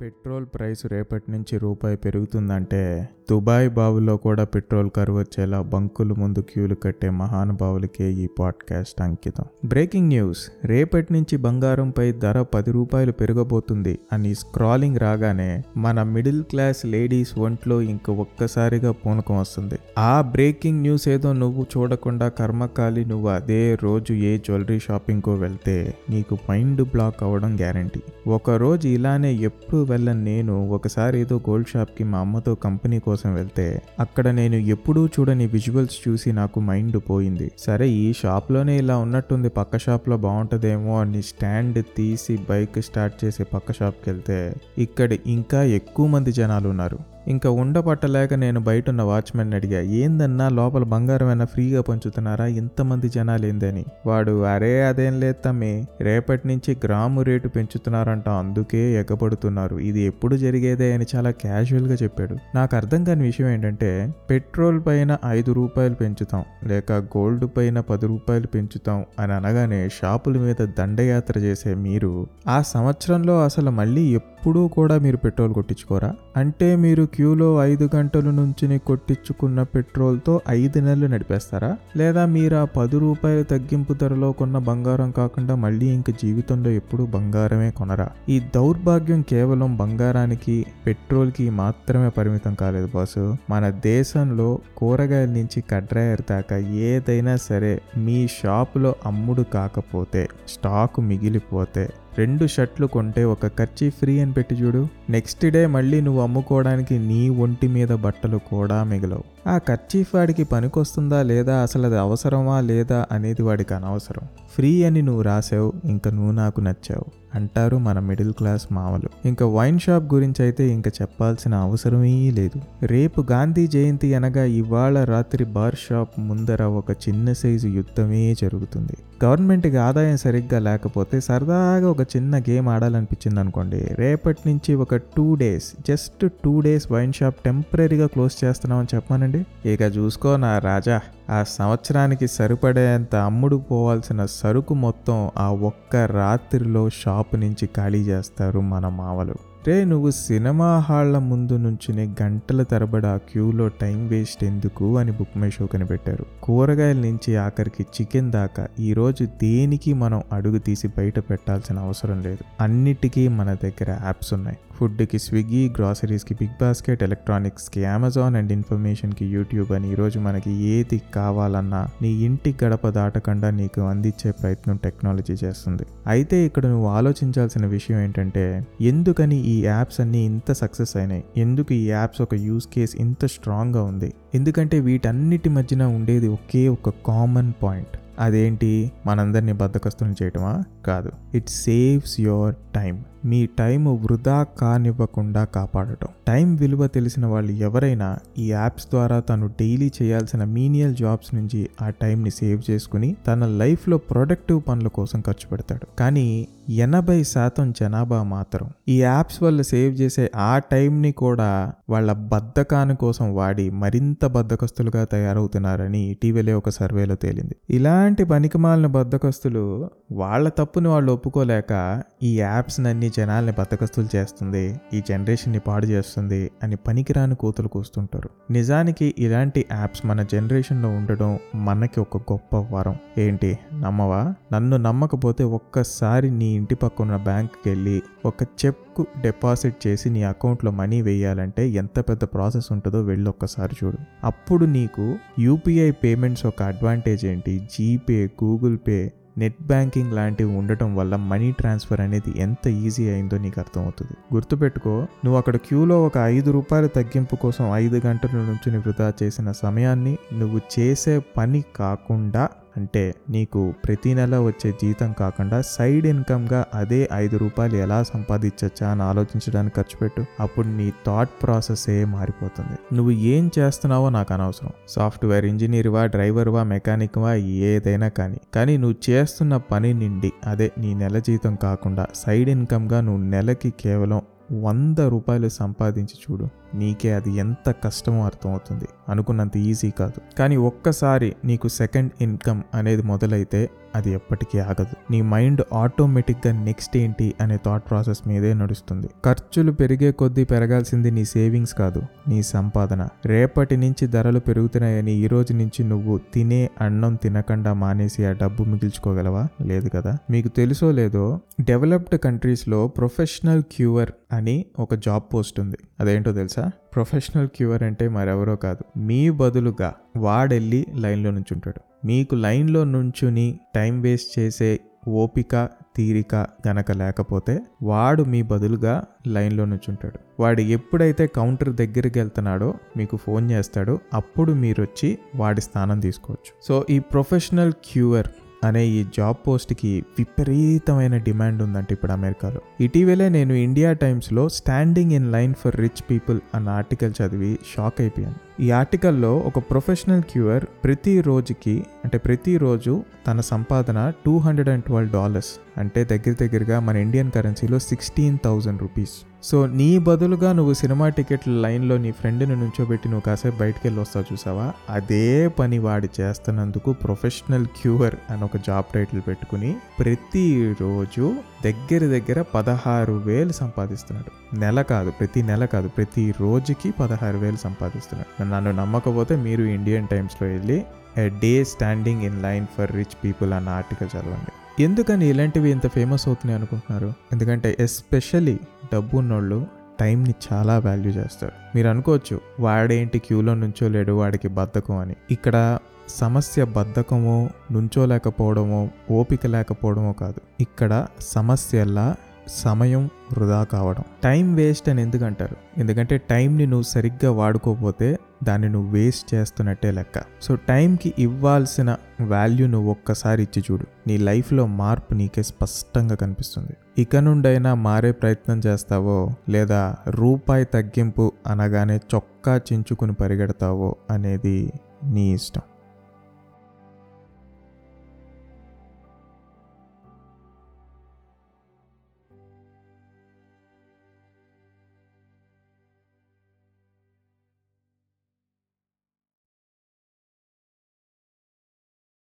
Petrol price రేపటి నుంచి రూపాయి పెరుగుతుందంటే దుబాయ్ బావుల్లో కూడా పెట్రోల్ కరువు వచ్చేలా బంకులు ముందు క్యూలు కట్టే మహానుభావులకే ఈ పాడ్కాస్ట్ అంకితం. బ్రేకింగ్ న్యూస్ రేపటి నుంచి బంగారంపై ధర పది రూపాయలు పెరగబోతుంది అని స్క్రాలింగ్ రాగానే మన మిడిల్ క్లాస్ లేడీస్ ఒంట్లో ఇంక ఒక్కసారిగా పూనకం వస్తుంది. ఆ బ్రేకింగ్ న్యూస్ ఏదో నువ్వు చూడకుండా కర్మకాలి నువ్వు అదే రోజు ఏ జ్యువెలరీ షాపింగ్కో వెళ్తే నీకు మైండ్ బ్లాక్ అవ్వడం గ్యారంటీ. ఒకరోజు ఇలానే ఎప్పుడు వెళ్ళని నేను ఒకసారి ఏదో గోల్డ్ షాప్కి మా అమ్మతో కంపెనీ కోసం వెళ్తే అక్కడ నేను ఎప్పుడూ చూడని విజువల్స్ చూసి నాకు మైండ్ పోయింది. సరే ఈ షాప్లోనే ఇలా ఉన్నట్టుంది పక్క షాప్లో బాగుంటుందేమో అని స్టాండ్ తీసి బైక్ స్టార్ట్ చేసి పక్క షాప్కి వెళ్తే ఇక్కడ ఇంకా ఎక్కువ మంది జనాలు ఉన్నారు. ఇంకా ఉండపట్టలేక నేను బయట ఉన్న వాచ్మెన్ అడిగా ఏందన్నా లోపల బంగారం అయినా ఫ్రీగా పంచుతున్నారా? ఇంతమంది జనాలు ఏందని? వాడు అరే అదేం లేదు తమ్మి. రేపటి నుంచి గ్రాము రేటు పెంచుతున్నారంట అందుకే ఎగబడుతున్నారు. ఇది ఎప్పుడు జరిగేదే? అని చాలా క్యాజువల్గా చెప్పాడు. నాకు అర్థం కాని విషయం ఏంటంటే పెట్రోల్ పైన ఐదు రూపాయలు పెంచుతాం లేక గోల్డ్ పైన పది రూపాయలు పెంచుతాం అని అనగానే షాపుల మీద దండయాత్ర చేసే మీరు ఆ సంవత్సరంలో అసలు మళ్ళీ ఎప్పుడూ కూడా మీరు పెట్రోల్ కొట్టించుకోరా? అంటే మీరు క్యూలో ఐదు గంటల నుంచి కొట్టించుకున్న పెట్రోల్తో ఐదు నెలలు నడిపేస్తారా? లేదా మీరు ఆ పది రూపాయల తగ్గింపు ధరలో కొన్న బంగారం కాకుండా మళ్ళీ ఇంక జీవితంలో ఎప్పుడూ బంగారమే కొనరా? ఈ దౌర్భాగ్యం కేవలం బంగారానికి పెట్రోల్కి మాత్రమే పరిమితం కాలేదు బాసు. మన దేశంలో కూరగాయల నుంచి కడ్రాయర్ దాకా ఏదైనా సరే మీ షాపులో అమ్ముడు కాకపోతే స్టాక్ మిగిలిపోతే రెండు షర్ట్లు కొంటే ఒక ఖర్చీ ఫ్రీ అని పెట్టి చూడు. నెక్స్ట్ డే మళ్ళీ నువ్వు అమ్ముకోవడానికి నీ ఒంటి మీద బట్టలు కూడా మిగలవు. ఆ ఖర్చీఫ్ వాడికి పనికొస్తుందా లేదా అసలు అది అవసరమా లేదా అనేది వాడికి అనవసరం. ఫ్రీ అని నువ్వు రాసావు ఇంకా నువ్వు నాకు నచ్చావు. అంటారు మన మిడిల్ క్లాస్ మామలు. ఇంకా వైన్ షాప్ గురించి అయితే ఇంకా చెప్పాల్సిన అవసరమే లేదు. రేపు గాంధీ జయంతి అనగా ఇవాళ రాత్రి బార్ షాప్ ముందర ఒక చిన్న సైజు యుద్ధమే జరుగుతుంది. గవర్నమెంట్కి ఆదాయం సరిగ్గా లేకపోతే సరదాగా ఒక చిన్న గేమ్ ఆడాలనిపించింది అనుకోండి రేపటి నుంచి ఒక two days just two days wine shop టెంపరీగా క్లోజ్ చేస్తున్నామని చెప్పానండి ఇక చూసుకో నా రాజా ఆ సంవత్సరానికి సరిపడేంత అమ్ముడు పోవాల్సిన సరుకు మొత్తం ఆ ఒక్క రాత్రిలో షాప్ నుంచి ఖాళీ చేస్తారు మన మావలు. రే నువ్వు సినిమా హాళ్ళ ముందు నుంచునే గంటల తరబడి ఆ క్యూలో టైం వేస్ట్ ఎందుకు అని బుక్ మై షో కనిపెట్టారు కూరగాయల నుంచి ఆఖరికి చికెన్ దాకా ఈరోజు దేనికి మనం అడుగు తీసి బయట పెట్టాల్సిన అవసరం లేదు. అన్నిటికీ మన దగ్గర యాప్స్ ఉన్నాయి. ఫుడ్కి స్విగ్గీ గ్రాసరీస్కి బిగ్ బాస్కెట్ ఎలక్ట్రానిక్స్కి అమెజాన్ అండ్ ఇన్ఫర్మేషన్కి యూట్యూబ్ అని ఈరోజు మనకి ఏది కావాలన్నా నీ ఇంటి గడప దాటకుండా నీకు అందించే ప్రయత్నం టెక్నాలజీ చేస్తుంది. అయితే ఇక్కడ నువ్వు ఆలోచించాల్సిన విషయం ఏంటంటే ఎందుకని ఈ యాప్స్ అన్నీ ఇంత సక్సెస్ అయినాయి? ఎందుకు ఈ యాప్స్ ఒక యూస్ కేస్ ఇంత స్ట్రాంగ్గా ఉంది? ఎందుకంటే వీటన్నిటి మధ్యన ఉండేది ఒకే ఒక కామన్ పాయింట్. అదేంటి? మనందరినీ బద్దకస్తులను చేయటమా? కాదు. ఇట్ సేవ్స్ యువర్ టైం మీ టైం వృధా కానివ్వకుండా కాపాడటం. టైం విలువ తెలిసిన వాళ్ళు ఎవరైనా ఈ యాప్స్ ద్వారా తను డైలీ చేయాల్సిన మీనియల్ జాబ్స్ నుంచి ఆ టైంని సేవ్ చేసుకుని తన లైఫ్లో ప్రొడక్టివ్ పనుల కోసం ఖర్చు పెడతాడు. కానీ ఎనభై శాతం జనాభా మాత్రం. ఈ యాప్స్ వల్ల సేవ్ చేసే ఆ టైంని కూడా వాళ్ళ బద్ధకాని కోసం వాడి మరింత బద్ధకస్తులుగా తయారవుతున్నారని ఇటీవలే ఒక సర్వేలో తేలింది. ఇలాంటి పనికిమాలిన బద్ధకస్తులు వాళ్ళ తప్పుని వాళ్ళు ఒప్పుకోలేక ఈ యాప్స్నన్నీ జనాల్ని బతకస్తులు చేస్తుంది ఈ జనరేషన్ని పాడు చేస్తుంది అని పనికిరాని కూతులు కూస్తుంటారు. నిజానికి ఇలాంటి యాప్స్ మన జనరేషన్లో ఉండడం మనకి ఒక గొప్ప వరం. ఏంటి? నమ్మవా? నన్ను నమ్మకపోతే ఒక్కసారి నీ ఇంటి పక్కన బ్యాంక్కి వెళ్ళి ఒక చెక్ డిపాజిట్ చేసి నీ అకౌంట్లో మనీ వేయాలంటే ఎంత పెద్ద ప్రాసెస్ ఉంటుందో వెళ్ళి ఒక్కసారి చూడు. అప్పుడు నీకు యూపీఐ పేమెంట్స్ ఒక అడ్వాంటేజ్ ఏంటి? GPay Google Pay net banking లాంటివి ఉండటం వల్ల మనీ ట్రాన్స్ఫర్ అనేది ఎంత ఈజీ అయిందో నీకు అర్థమవుతుంది. గుర్తుపెట్టుకో నువ్వు అక్కడ క్యూలో ఒక ఐదు రూపాయల తగ్గింపు కోసం ఐదు గంటల నుంచి వృధా చేసిన సమయాన్ని నువ్వు చేసే పని కాకుండా అంటే నీకు ప్రతి నెల వచ్చే జీతం కాకుండా సైడ్ ఇన్కమ్గా అదే ఐదు రూపాయలు ఎలా సంపాదించచ్చా అని ఆలోచించడానికి ఖర్చు పెట్టు. అప్పుడు నీ థాట్ ప్రాసెస్ ఏ మారిపోతుంది. నువ్వు ఏం చేస్తున్నావో నాకు అనవసరం. సాఫ్ట్వేర్ ఇంజనీర్వా డ్రైవర్వా మెకానిక్వా ఏదైనా కానీ. కానీ నువ్వు చేస్తున్న పని నిండి అదే నీ నెల జీతం కాకుండా సైడ్ ఇన్కమ్గా నువ్వు నెలకి కేవలం వంద రూపాయలు సంపాదించి చూడు. నీకే అది ఎంత కష్టమో అర్థమవుతుంది. అనుకున్నంత ఈజీ కాదు. కానీ ఒక్కసారి నీకు సెకండ్ ఇన్కమ్ అనేది మొదలైతే అది ఎప్పటికీ ఆగదు. నీ మైండ్ ఆటోమేటిక్గా నెక్స్ట్ ఏంటి అనే థాట్ ప్రాసెస్ మీదే నడుస్తుంది. ఖర్చులు పెరిగే కొద్దీ పెరగాల్సింది నీ సేవింగ్స్ కాదు నీ సంపాదన. రేపటి నుంచి ధరలు పెరుగుతున్నాయని ఈ రోజు నుంచి నువ్వు తినే అన్నం తినకుండా మానేసి ఆ డబ్బు మిగిల్చుకోగలవా? లేదు కదా? మీకు తెలుసో లేదో డెవలప్డ్ కంట్రీస్లో ప్రొఫెషనల్ క్యూవర్ అని ఒక జాబ్ పోస్ట్ ఉంది. అదేంటో తెలుసా? ప్రొఫెషనల్ క్యూర్ అంటే మరెవరో కాదు. మీ బదులుగా వాడెళ్ళి లైన్లో నుంచుంటాడు. మీకు లైన్లో నుంచుని టైం వేస్ట్ చేసే ఓపిక తీరిక గనక లేకపోతే వాడు మీ బదులుగా లైన్లో నుంచుంటాడు. వాడు ఎప్పుడైతే కౌంటర్ దగ్గరికి వెళ్తున్నాడో మీకు ఫోన్ చేస్తాడో. అప్పుడు మీరు వచ్చి వాడి స్థానం తీసుకోవచ్చు. సో ఈ ప్రొఫెషనల్ క్యూర్ అనే ఈ జాబ్ పోస్ట్కి విపరీతమైన డిమాండ్ ఉందంట ఇప్పుడు అమెరికాలో. ఇటీవలే నేను ఇండియా టైమ్స్లో standing in line for rich people అన్న ఆర్టికల్ చదివి షాక్ అయిపోయాను. ఈ ఆర్టికల్లో ఒక ప్రొఫెషనల్ క్యూర్ ప్రతి రోజుకి అంటే ప్రతిరోజు తన సంపాదన two hundred and twelve dollars అంటే దగ్గర దగ్గరగా మన ఇండియన్ కరెన్సీలో సిక్స్టీన్ థౌజండ్ రూపీస్. సో నీ బదులుగా నువ్వు సినిమా టికెట్ల లైన్లో నీ ఫ్రెండ్ని నుంచోబెట్టి నువ్వు కాసేపు బయటికి వెళ్ళి వస్తావు చూసావా? అదే పని వాడు చేస్తున్నందుకు ప్రొఫెషనల్ క్యూవర్ అని ఒక జాబ్ టైటిల్ పెట్టుకుని ప్రతిరోజు దగ్గర దగ్గర పదహారు వేలు సంపాదిస్తున్నాడు. నెల కాదు ప్రతి నెల కాదు ప్రతి రోజుకి పదహారు వేలు సంపాదిస్తున్నాడు. నన్ను నమ్మకపోతే మీరు ఇండియన్ టైమ్స్లో వెళ్ళి a day standing in line for rich people అన్న ఆర్టికల్ చదవండి. ఎందుకని ఇలాంటివి ఇంత ఫేమస్ అవుతున్నాయి అనుకుంటున్నారు? ఎందుకంటే ఎస్పెషలీ డబ్బు ఉన్నోళ్ళు టైంని చాలా వాల్యూ చేస్తారు. మీరు అనుకోవచ్చు వాడేంటి క్యూలో నుంచో లేడు వాడికి బద్ధకం అని. ఇక్కడ సమస్య బద్ధకమో నుంచోలేకపోవడమో ఓపిక లేకపోవడమో కాదు. ఇక్కడ సమస్యల్లా సమయం వృధా కావడం. టైం వేస్ట్ అని ఎందుకంటారు? ఎందుకంటే టైంని నువ్వు సరిగ్గా వాడుకోపోతే దాన్ని నువ్వు వేస్ట్ చేస్తున్నట్టే లెక్క. సో టైంకి ఇవ్వాల్సిన వాల్యూ నువ్వు ఒక్కసారి ఇచ్చి చూడు. నీ లైఫ్లో మార్పు నీకే స్పష్టంగా కనిపిస్తుంది. ఇక నుండైనా మారే ప్రయత్నం చేస్తావో లేదా రూపాయి తగ్గింపు అనగానే చొక్కా చించుకుని పరిగెడతావో అనేది నీ ఇష్టం.